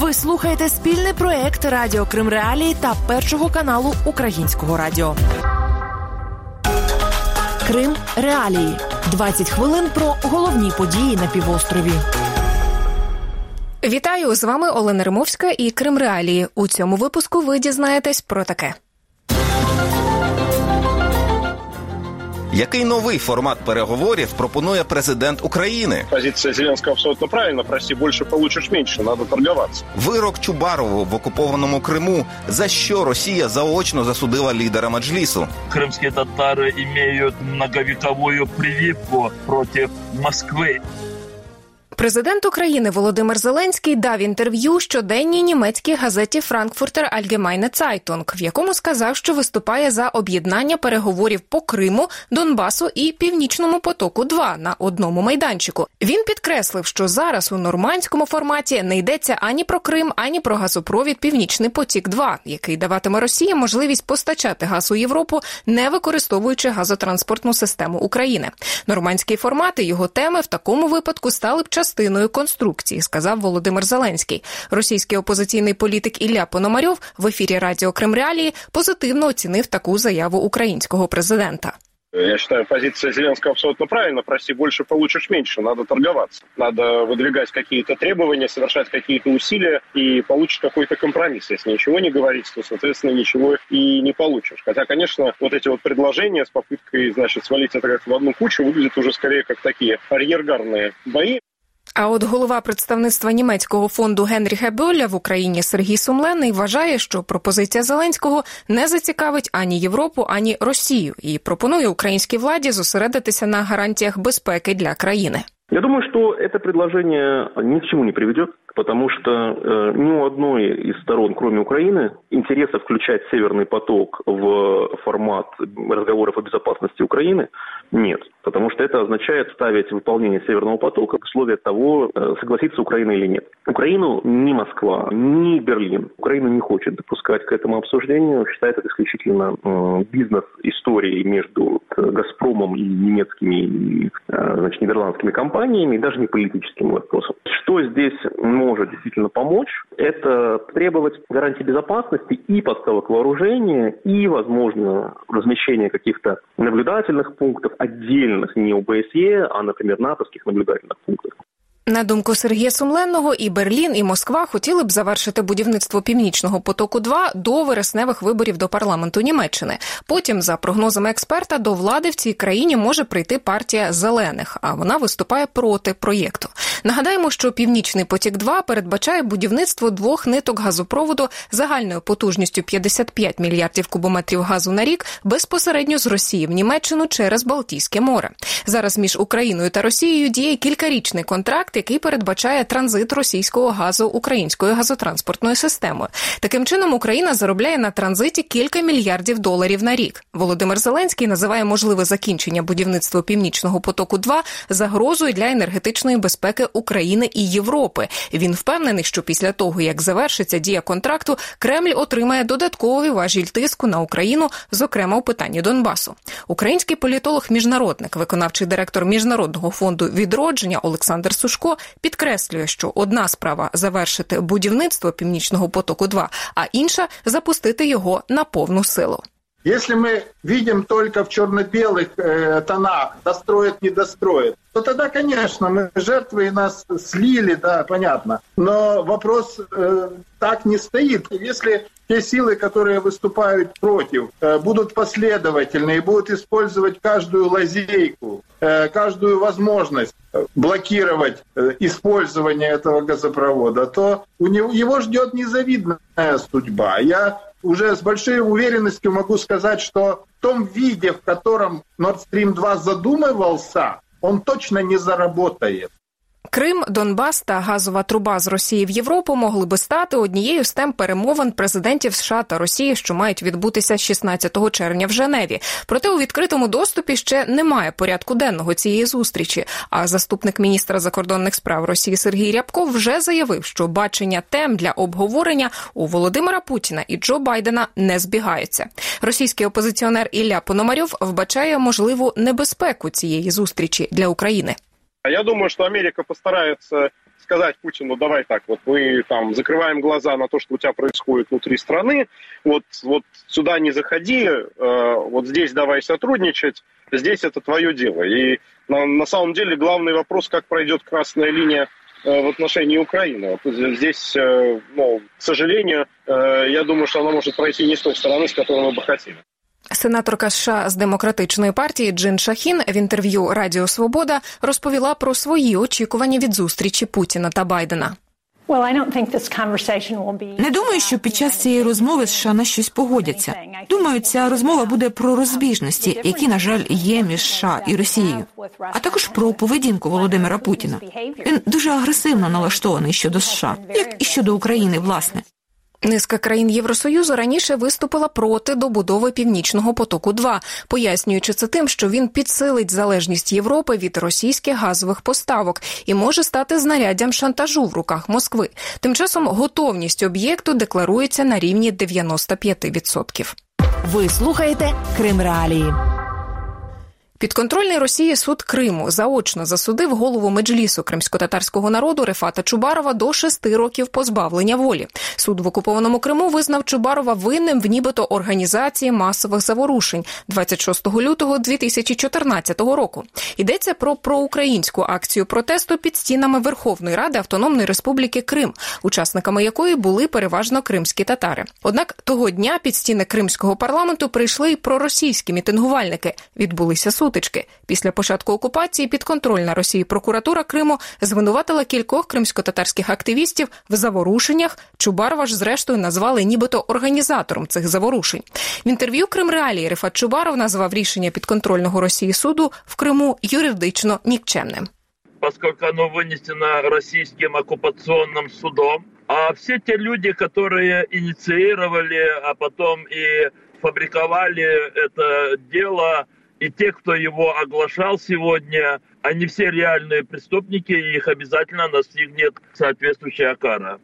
Ви слухаєте спільний проект Радіо Крим Реалії та першого каналу Українського радіо. Крим Реалії. 20 хвилин про головні події на півострові. Вітаю з вами Олена Римовська і Крим Реалії. У цьому випуску ви дізнаєтесь про таке. Який новий формат переговорів пропонує президент України? Позиция Зеленского абсолютно правильно. Прости больше, получишь меньше. Надо торговаться. Вирок Чубарову в окупованому Криму. За що Росія заочно засудила лідера Маджлісу? крымские татары имеют многовековую прививку против Москвы. Президент України Володимир Зеленський дав інтерв'ю щоденній німецькій газеті Frankfurter Allgemeine Zeitung, в якому сказав, що виступає за об'єднання переговорів по Криму, Донбасу і Північному потоку. 2 на одному майданчику. Він підкреслив, що зараз у нормандському форматі не йдеться ані про Крим, ані про газопровід Північний потік, 2 який даватиме Росії можливість постачати газ у Європу, не використовуючи газотранспортну систему України. Нормандський формат і його теми в такому випадку стали б частиною конструкції, сказав Володимир Зеленський. Російський опозиційний політик Ілля Пономарьов в ефірі Радіо Крим Реалії позитивно оцінив таку заяву українського президента. Я считаю, позиция Зеленского абсолютно правильно. Прости больше, получишь меньше. Надо торговаться. Надо выдвигать какие-то требования, совершать какие-то усилия и получишь какой-то компромисс. Если ничего не говорить, то, соответственно, ничего и не получишь. Хотя, конечно, вот эти вот предложения с попыткой, значит, свалить это как в одну кучу выглядят уже скорее как такие арьергарные бои. А от голова представництва німецького фонду Генріха Гебеля в Україні Сергій Сумленний вважає, що пропозиція Зеленського не зацікавить ані Європу, ані Росію, і пропонує українській владі зосередитися на гарантіях безпеки для країни. Я думаю, что это предложение ни к чему не приведет, потому что э, ни у одной из сторон, кроме Украины, интереса включать Северный поток в формат разговоров о безопасности Украины нет. Потому что это означает ставить выполнение Северного потока в условия того, э, согласится Украина или нет. Украину ни Москва, ни Берлин, Украина не хочет допускать к этому обсуждению, считает это исключительно э, бизнес-историей между э, «Газпромом» и немецкими, э, значит, нидерландскими компаниями, и даже не политическим вопросом. Что здесь может действительно помочь, это требовать гарантии безопасности и поставок вооружения, и, возможно, размещение каких-то наблюдательных пунктов, отдельных, не ОБСЕ, а, например, натовских наблюдательных пунктов. На думку Сергія Сумленного, і Берлін, і Москва хотіли б завершити будівництво північного потоку 2 до вересневих виборів до парламенту Німеччини. Потім, за прогнозами експерта, до влади в цій країні може прийти партія зелених, а вона виступає проти проєкту. Нагадаємо, що північний потік 2 передбачає будівництво двох ниток газопроводу загальною потужністю 55 мільярдів кубометрів газу на рік безпосередньо з Росії в Німеччину через Балтійське море. Зараз між Україною та Росією діє кількарічний контракт, який передбачає транзит російського газу українською газотранспортною системою. Таким чином Україна заробляє на транзиті кілька мільярдів доларів на рік. Володимир Зеленський називає можливе закінчення будівництва північного потоку 2 загрозою для енергетичної безпеки України і Європи. Він впевнений, що після того як завершиться дія контракту, Кремль отримає додатковий важіль тиску на Україну, зокрема у питанні Донбасу. Український політолог-міжнародник, виконавчий директор міжнародного фонду відродження Олександр Сушко підкреслює, що одна справа завершити будівництво північного потоку 2 а інша запустити його на повну силу. Если мы видим только в черно-белых э, тонах, достроят, не достроят, то тогда, конечно, мы жертвы и нас слили, да, понятно. Но вопрос э, так не стоит. Если те силы, которые выступают против, э, будут последовательны и будут использовать каждую лазейку, э, каждую возможность э, блокировать э, использование этого газопровода, то у него, его ждет незавидная судьба. Я уже с большой уверенностью могу сказать, что в том виде, в котором Nord Stream 2 задумывался, он точно не заработает. Крим, Донбас та газова труба з Росії в Європу могли би стати однією з тем перемовин президентів США та Росії, що мають відбутися 16 червня в Женеві. Проте у відкритому доступі ще немає порядку денного цієї зустрічі. А заступник міністра закордонних справ Росії Сергій Рябков вже заявив, що бачення тем для обговорення у Володимира Путіна і Джо Байдена не збігаються. Російський опозиціонер Ілля Пономарьов вбачає можливу небезпеку цієї зустрічі для України. А Я думаю, что Америка постарается сказать Путину, давай так, вот мы там закрываем глаза на то, что у тебя происходит внутри страны, вот, вот сюда не заходи, э, вот здесь давай сотрудничать, здесь это твое дело. И на, на самом деле главный вопрос, как пройдет красная линия э, в отношении Украины. Вот здесь, э, ну, к сожалению, э, я думаю, что она может пройти не с той стороны, с которой мы бы хотели. Сенаторка США з демократичної партії Джин Шахін в інтерв'ю Радіо Свобода розповіла про свої очікування від зустрічі Путіна та Байдена. Не думаю, що під час цієї розмови США на щось погодяться. Думаю, ця розмова буде про розбіжності, які на жаль є між США і Росією, а також про поведінку Володимира Путіна. Він дуже агресивно налаштований щодо США, як і щодо України, власне. Низка країн Євросоюзу раніше виступила проти добудови північного потоку, 2 пояснюючи це тим, що він підсилить залежність Європи від російських газових поставок і може стати знаряддям шантажу в руках Москви. Тим часом готовність об'єкту декларується на рівні 95%. Ви слухаєте Крим Реалії. Підконтрольний Росії суд Криму заочно засудив голову меджлісу кримсько-татарського народу Рефата Чубарова до шести років позбавлення волі. Суд в окупованому Криму визнав Чубарова винним в нібито організації масових заворушень 26 лютого 2014 року. Йдеться про проукраїнську акцію протесту під стінами Верховної Ради Автономної Республіки Крим, учасниками якої були переважно кримські татари. Однак того дня під стіни кримського парламенту прийшли й проросійські мітингувальники. Відбулися суд сутички. Після початку окупації підконтрольна Росії прокуратура Криму звинуватила кількох кримсько-татарських активістів в заворушеннях. Чубарова ж зрештою назвали нібито організатором цих заворушень. В інтерв'ю Крим Реалії Рифат Чубаров назвав рішення підконтрольного Росії суду в Криму юридично нікчемним. Поскольку оно вынесено российским оккупационным судом, а все те люди, которые инициировали, а потом и фабриковали это дело, и те, кто его оглашал сегодня, они все реальные преступники, и их обязательно настигнет соответствующая кара.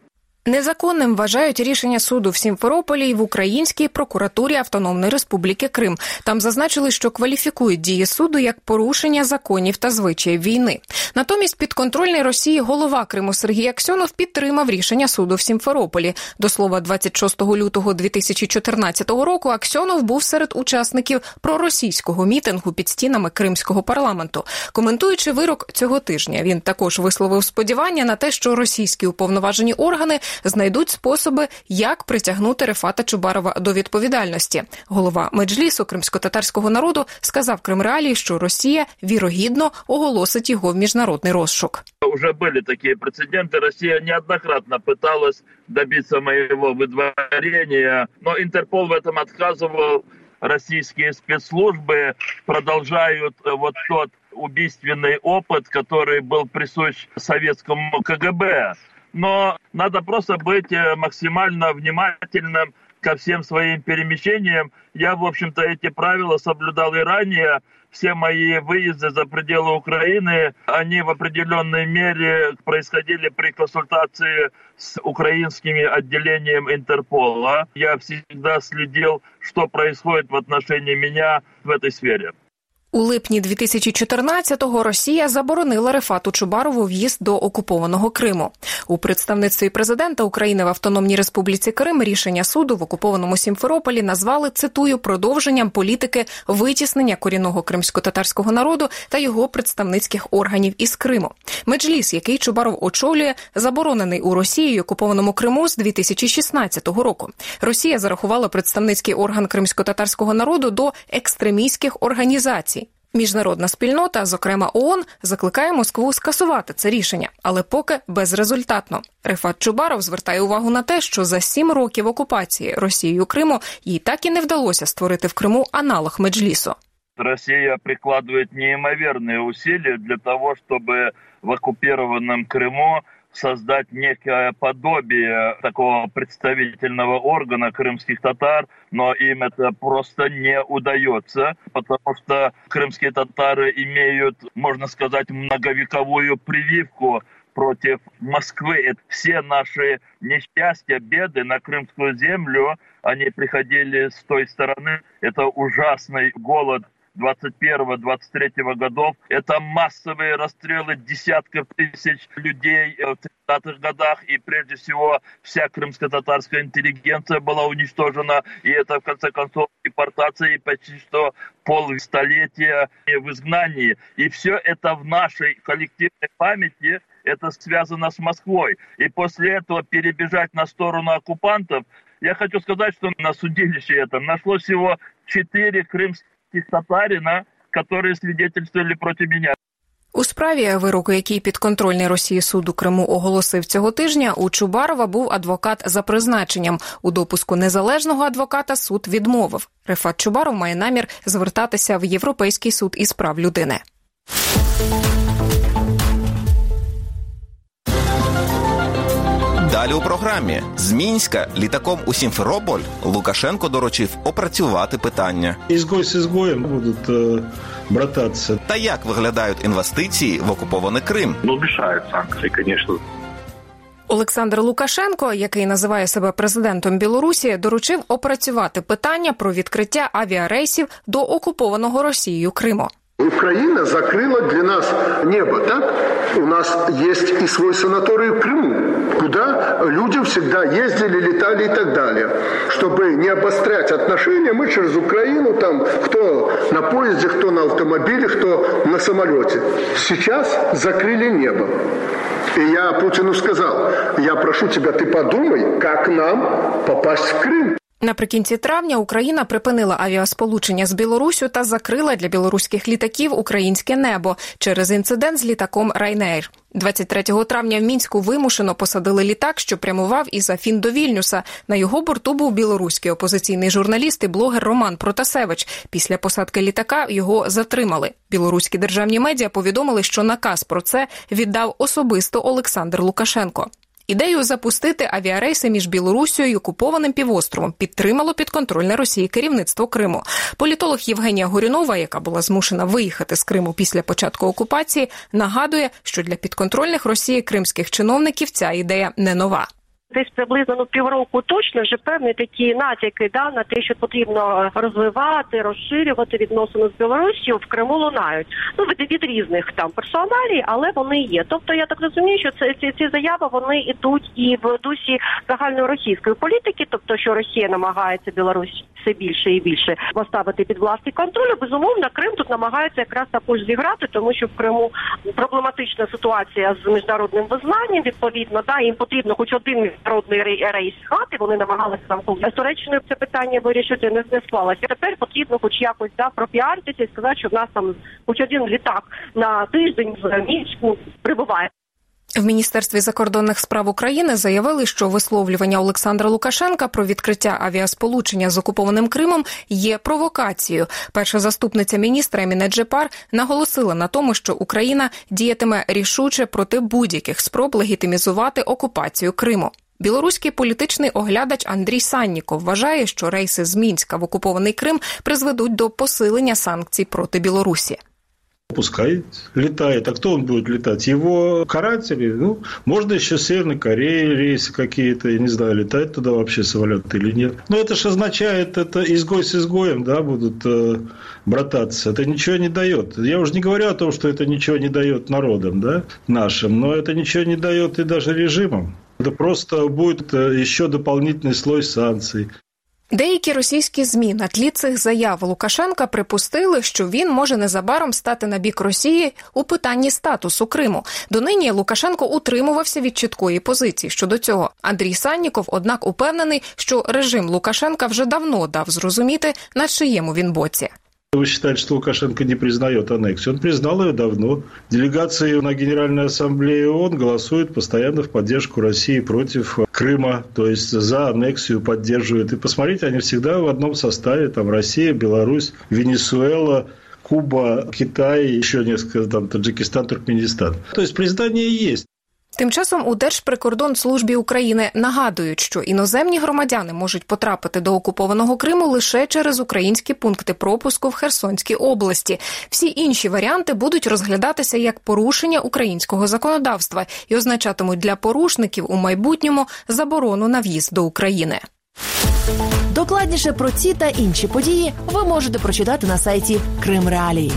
Незаконним вважають рішення суду в Сімферополі і в Українській прокуратурі Автономної Республіки Крим. Там зазначили, що кваліфікують дії суду як порушення законів та звичаїв війни. Натомість підконтрольний Росії голова Криму Сергій Аксьонов підтримав рішення суду в Сімферополі. До слова, 26 лютого 2014 року Аксьонов був серед учасників проросійського мітингу під стінами кримського парламенту. Коментуючи вирок цього тижня, він також висловив сподівання на те, що російські уповноважені органи знайдуть способи, як притягнути Рефата Чубарова до відповідальності. Голова меджлісу кримсько-татарського народу сказав Кримреалії, що Росія вірогідно оголосить його в міжнародний розшук. Уже были такие прецеденты. Россия неоднократно пыталась добиться моего выдворения, но Интерпол в этом отказывал. Российские спецслужбы продолжают вот тот убийственный опыт, который был присущ советскому КГБ Но надо просто быть э, максимально внимательным ко всем своим перемещениям. Я, в общем-то, эти правила соблюдал и ранее. Все мои выезды за пределы Украины, они в определенной мере происходили при консультации с украинскими отделением Интерпола. Я всегда следил, что происходит в отношении меня в этой сфере. У липні 2014-го Росія заборонила Рефату Чубарову в'їзд до окупованого Криму. У представництві президента України в Автономній Республіці Крим рішення суду в окупованому Сімферополі назвали цитую продовженням політики витіснення корінного кримсько-татарського народу та його представницьких органів із Криму. Меджліс, який Чубаров очолює, заборонений у Росії і окупованому Криму з 2016 року. Росія зарахувала представницький орган кримсько-татарського народу до екстремістських організацій. Міжнародна спільнота, зокрема ООН, закликає Москву скасувати це рішення, але поки безрезультатно. Рефат Чубаров звертає увагу на те, що за сім років окупації Росією Криму їй так і не вдалося створити в Криму аналог меджлісу. Россия прикладывает неимоверные усилия для того, чтобы в оккупированном Крыму создать некое подобие такого представительного органа крымских татар, но им это просто не удается, потому что крымские татары имеют, можно сказать, многовековую прививку против Москвы. Все наши несчастья, беды на крымскую землю, они приходили с той стороны. Это ужасный голод 21-23 годов. Это массовые расстрелы десятков тысяч людей. 30-х годах, и прежде всего вся крымско-татарская интеллигенция была уничтожена, и это в конце концов депортация, и почти что полстолетия в изгнании. И все это в нашей коллективной памяти это связано с Москвой. И после этого перебежать на сторону оккупантов, я хочу сказать, что на судилище этом нашлось всего четыре крымских татарина, которые свидетельствовали против меня. У справі, вироку який підконтрольний Росії суд у Криму оголосив цього тижня, у Чубарова був адвокат за призначенням. У допуску незалежного адвоката суд відмовив. Рефат Чубаров має намір звертатися в Європейський суд із прав людини. Далі у програмі з Мінська літаком у Сімферополь Лукашенко доручив опрацювати питання. Ізгой з ізгоєм будуть е, брататися. Та як виглядають інвестиції в окупований Крим? Ну, мешают санкции, конечно. Олександр Лукашенко, який називає себе президентом Білорусі, доручив опрацювати питання про відкриття авіарейсів до окупованого Росією Криму. Украина закрыла для нас небо, так? У нас есть и свой санаторий в Крыму, люди всегда ездили, летали и так далее. Чтобы не обострять отношения, мы через Украину, там, кто на поезде, кто на автомобиле, кто на самолете. Сейчас закрыли небо. И я Путину сказал, я прошу тебя, ты подумай, как нам попасть в Крым. Наприкінці травня Україна припинила авіасполучення з Білорусю та закрила для білоруських літаків українське небо через інцидент з літаком Ryanair. 23 травня в Мінську вимушено посадили літак, що прямував із Афін до Вільнюса. На його борту був білоруський опозиційний журналіст і блогер Роман Протасевич. Після посадки літака його затримали. Білоруські державні медіа повідомили, що наказ про це віддав особисто Олександр Лукашенко. Ідею запустити авіарейси між Білорусією і окупованим півостровом підтримало підконтрольне Росії керівництво Криму. Політолог Євгенія Горюнова, яка була змушена виїхати з Криму після початку окупації, нагадує, що для підконтрольних Росії кримських чиновників ця ідея не нова. Десь приблизно ну півроку точно вже певні такі натяки да на те, що потрібно розвивати, розширювати відносини з Білорусією в Криму лунають. Ну від, від різних там персоналій, але вони є. Тобто я так розумію, що це ці, ці заяви вони йдуть і в дусі загальної російської політики, тобто що Росія намагається Білорусь все більше і більше поставити під власний контроль. Безумовно, Крим тут намагається якраз також зіграти, тому що в Криму проблематична ситуація з міжнародним визнанням. Відповідно, да їм потрібно хоч один міжнародний рейс хати. Вони намагалися там з Туреччиною це питання вирішити. Не, не. Тепер потрібно, хоч якось да пропіаритися і сказати, що в нас там хоч один літак на тиждень в Мінську прибуває. В міністерстві закордонних справ України заявили, що висловлювання Олександра Лукашенка про відкриття авіасполучення з окупованим Кримом є провокацією. Перша заступниця міністра Еміне Джепар наголосила на тому, що Україна діятиме рішуче проти будь-яких спроб легітимізувати окупацію Криму. Білоруський політичний оглядач Андрій Санніков вважає, що рейси з Мінська в окупований Крим призведуть до посилення санкцій проти Білорусі. Пускай летает. А кто он будет летать? Его каратели? Ну, можно еще с Северной Кореи рейсы какие-то, я не знаю, летает туда вообще самолет или нет. Но это же означает, это изгой с изгоем, да, будут э, брататься. Это ничего не дает. Я уже не говорю о том, что это ничего не дает народам, да, нашим, но это ничего не дает и даже режимам. Это просто будет еще дополнительный слой санкций. Деякі російські змі на тлі цих заяв Лукашенка припустили, що він може незабаром стати на бік Росії у питанні статусу Криму. Донині Лукашенко утримувався від чіткої позиції щодо цього. Андрій Санніков, однак, упевнений, що режим Лукашенка вже давно дав зрозуміти, на чиєму він боці. Вы считаете, что Лукашенко не признает аннексию? Он признал ее давно. Делегации на Генеральной Ассамблее ООН голосуют постоянно в поддержку России против Крыма, то есть за аннексию поддерживают. И посмотрите, они всегда в одном составе, там Россия, Беларусь, Венесуэла, Куба, Китай, еще несколько, там, Таджикистан, Туркменистан. То есть признание есть. Тим часом у Держприкордонслужбі України нагадують, що іноземні громадяни можуть потрапити до окупованого Криму лише через українські пункти пропуску в Херсонській області. Всі інші варіанти будуть розглядатися як порушення українського законодавства і означатимуть для порушників у майбутньому заборону на в'їзд до України. Докладніше про ці та інші події ви можете прочитати на сайті Крим Реалії.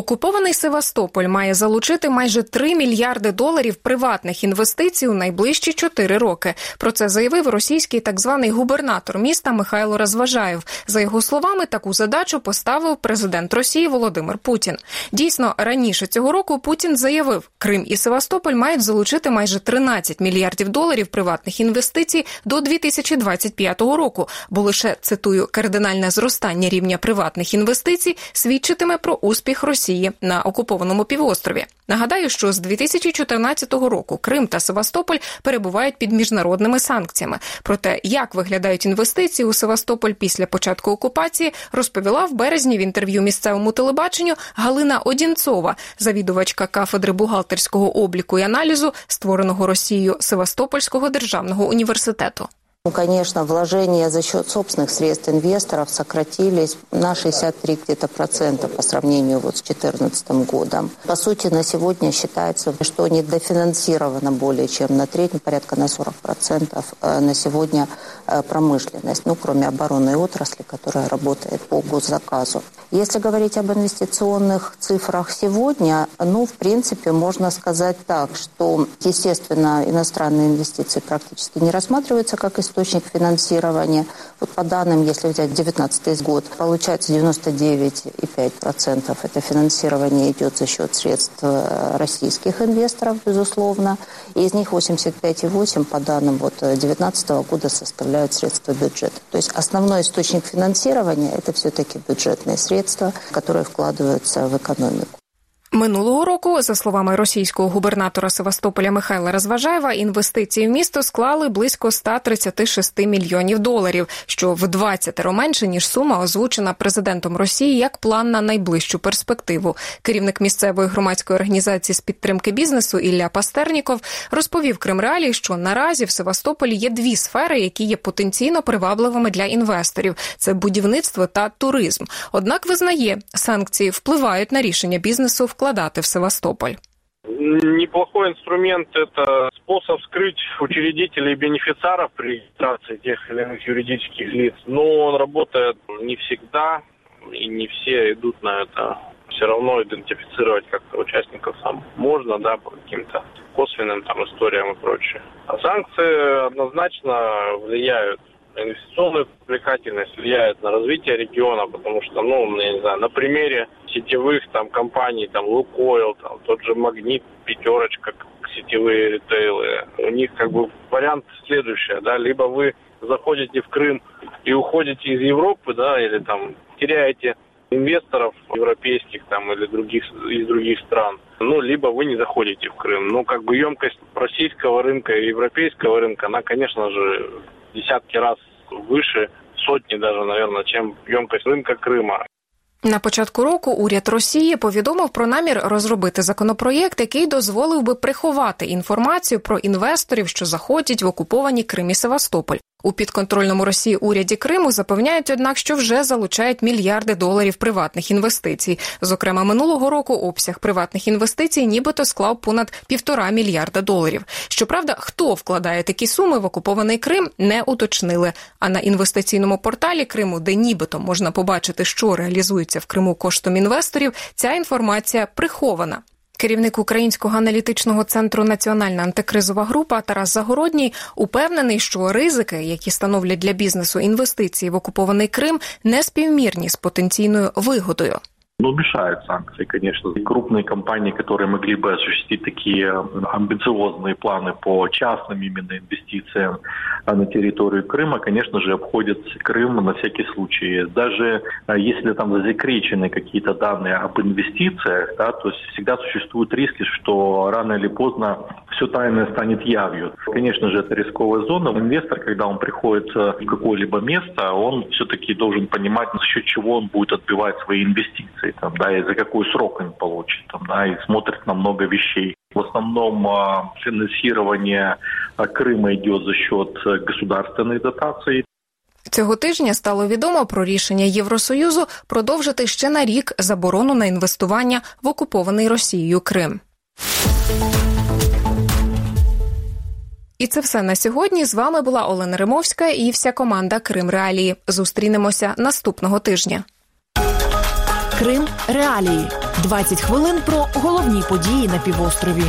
Окупований Севастополь має залучити майже 3 мільярди доларів приватних інвестицій у найближчі 4 роки. Про це заявив російський так званий губернатор міста Михайло Розважаєв. За його словами, таку задачу поставив президент Росії Володимир Путін. Дійсно, раніше цього року Путін заявив, Крим і Севастополь мають залучити майже 13 мільярдів доларів приватних інвестицій до 2025 року. Бо лише цитую кардинальне зростання рівня приватних інвестицій свідчитиме про успіх Росії. Росії на окупованому півострові. Нагадаю, що з 2014 року Крим та Севастополь перебувають під міжнародними санкціями. Про те, як виглядають інвестиції у Севастополь після початку окупації, розповіла в березні в інтерв'ю місцевому телебаченню Галина Одінцова, завідувачка кафедри бухгалтерського обліку і аналізу, створеного Росією Севастопольського державного університету. Ну, конечно, вложения за счет собственных средств инвесторов сократились на 63 где-то процента по сравнению вот с 2014 годом. По сути, на сегодня считается, что недофинансировано более чем на треть, ну, порядка на 40 процентов э, на сегодня э, промышленность, ну, кроме оборонной отрасли, которая работает по госзаказу. Если говорить об инвестиционных цифрах сегодня, ну, в принципе, можно сказать так, что, естественно, иностранные инвестиции практически не рассматриваются как источник источник финансирования. Вот по данным, если взять 2019 год, получается 99,5% это финансирование идет за счет средств э, российских инвесторов, безусловно. И из них 85,8% по данным вот 2019 года составляют средства бюджета. То есть основной источник финансирования это все-таки бюджетные средства, которые вкладываются в экономику. Минулого року, за словами російського губернатора Севастополя Михайла Розважаєва, інвестиції в місто склали близько 136 мільйонів доларів, що в 20 менше ніж сума озвучена президентом Росії як план на найближчу перспективу. Керівник місцевої громадської організації з підтримки бізнесу Ілля Пастерніков розповів Кримреалії, що наразі в Севастополі є дві сфери, які є потенційно привабливими для інвесторів: це будівництво та туризм. Однак визнає, санкції впливають на рішення бізнесу в вкладати в Севастополь? Неплохой инструмент – это способ скрыть учредителей и бенефициаров при регистрации тех или иных юридических лиц. Но он работает не всегда, и не все идут на это. Все равно идентифицировать как-то участников сам можно, да, по каким-то косвенным там историям и прочее. А санкции однозначно влияют инвестиционную привлекательность влияет на развитие региона, потому что, ну, я не знаю, на примере сетевых там компаний, там Лукойл, там тот же Магнит, Пятерочка, сетевые ритейлы, у них как бы вариант следующий, да, либо вы заходите в Крым и уходите из Европы, да, или там теряете инвесторов европейских там или других из других стран. Ну, либо вы не заходите в Крым. Ну, как бы емкость российского рынка и европейского рынка, она, конечно же, десятки раз выше, сотни даже, наверное, чем емкость рынка Крыма. На початку року уряд Росії повідомив про намір розробити законопроєкт, який дозволив би приховати інформацію про інвесторів, що заходять в окуповані Крим і Севастополь. У підконтрольному Росії уряді Криму запевняють, однак, що вже залучають мільярди доларів приватних інвестицій. Зокрема, минулого року обсяг приватних інвестицій, нібито склав понад півтора мільярда доларів. Щоправда, хто вкладає такі суми в окупований Крим, не уточнили. А на інвестиційному порталі Криму, де нібито можна побачити, що реалізується в Криму коштом інвесторів, ця інформація прихована. Керівник українського аналітичного центру Національна антикризова група Тарас Загородній упевнений, що ризики, які становлять для бізнесу інвестиції в окупований Крим, не співмірні з потенційною вигодою. Ну, мешают санкции, конечно. И крупные компании, которые могли бы осуществить такие амбициозные планы по частным именно инвестициям на территорию Крыма, конечно же, обходят Крым на всякий случай. Даже а, если там засекречены какие-то данные об инвестициях, да, то всегда существуют риски, что рано или поздно все тайное станет явью. Конечно же, это рисковая зона. Инвестор, когда он приходит э, в какое-либо место, он все-таки должен понимать, за счет чего он будет отбивать свои инвестиции инвестиции, там, да, и за какой срок он получит, там, да, и смотрит на много вещей. В основном финансирование Крыма идет за счет государственных дотаций. Цього тижня стало відомо про рішення Євросоюзу продовжити ще на рік заборону на інвестування в окупований Росією Крим. І це все на сьогодні. З вами була Олена Римовська і вся команда Крим Реалії. Зустрінемося наступного тижня. Крим реалії 20 хвилин про головні події на півострові.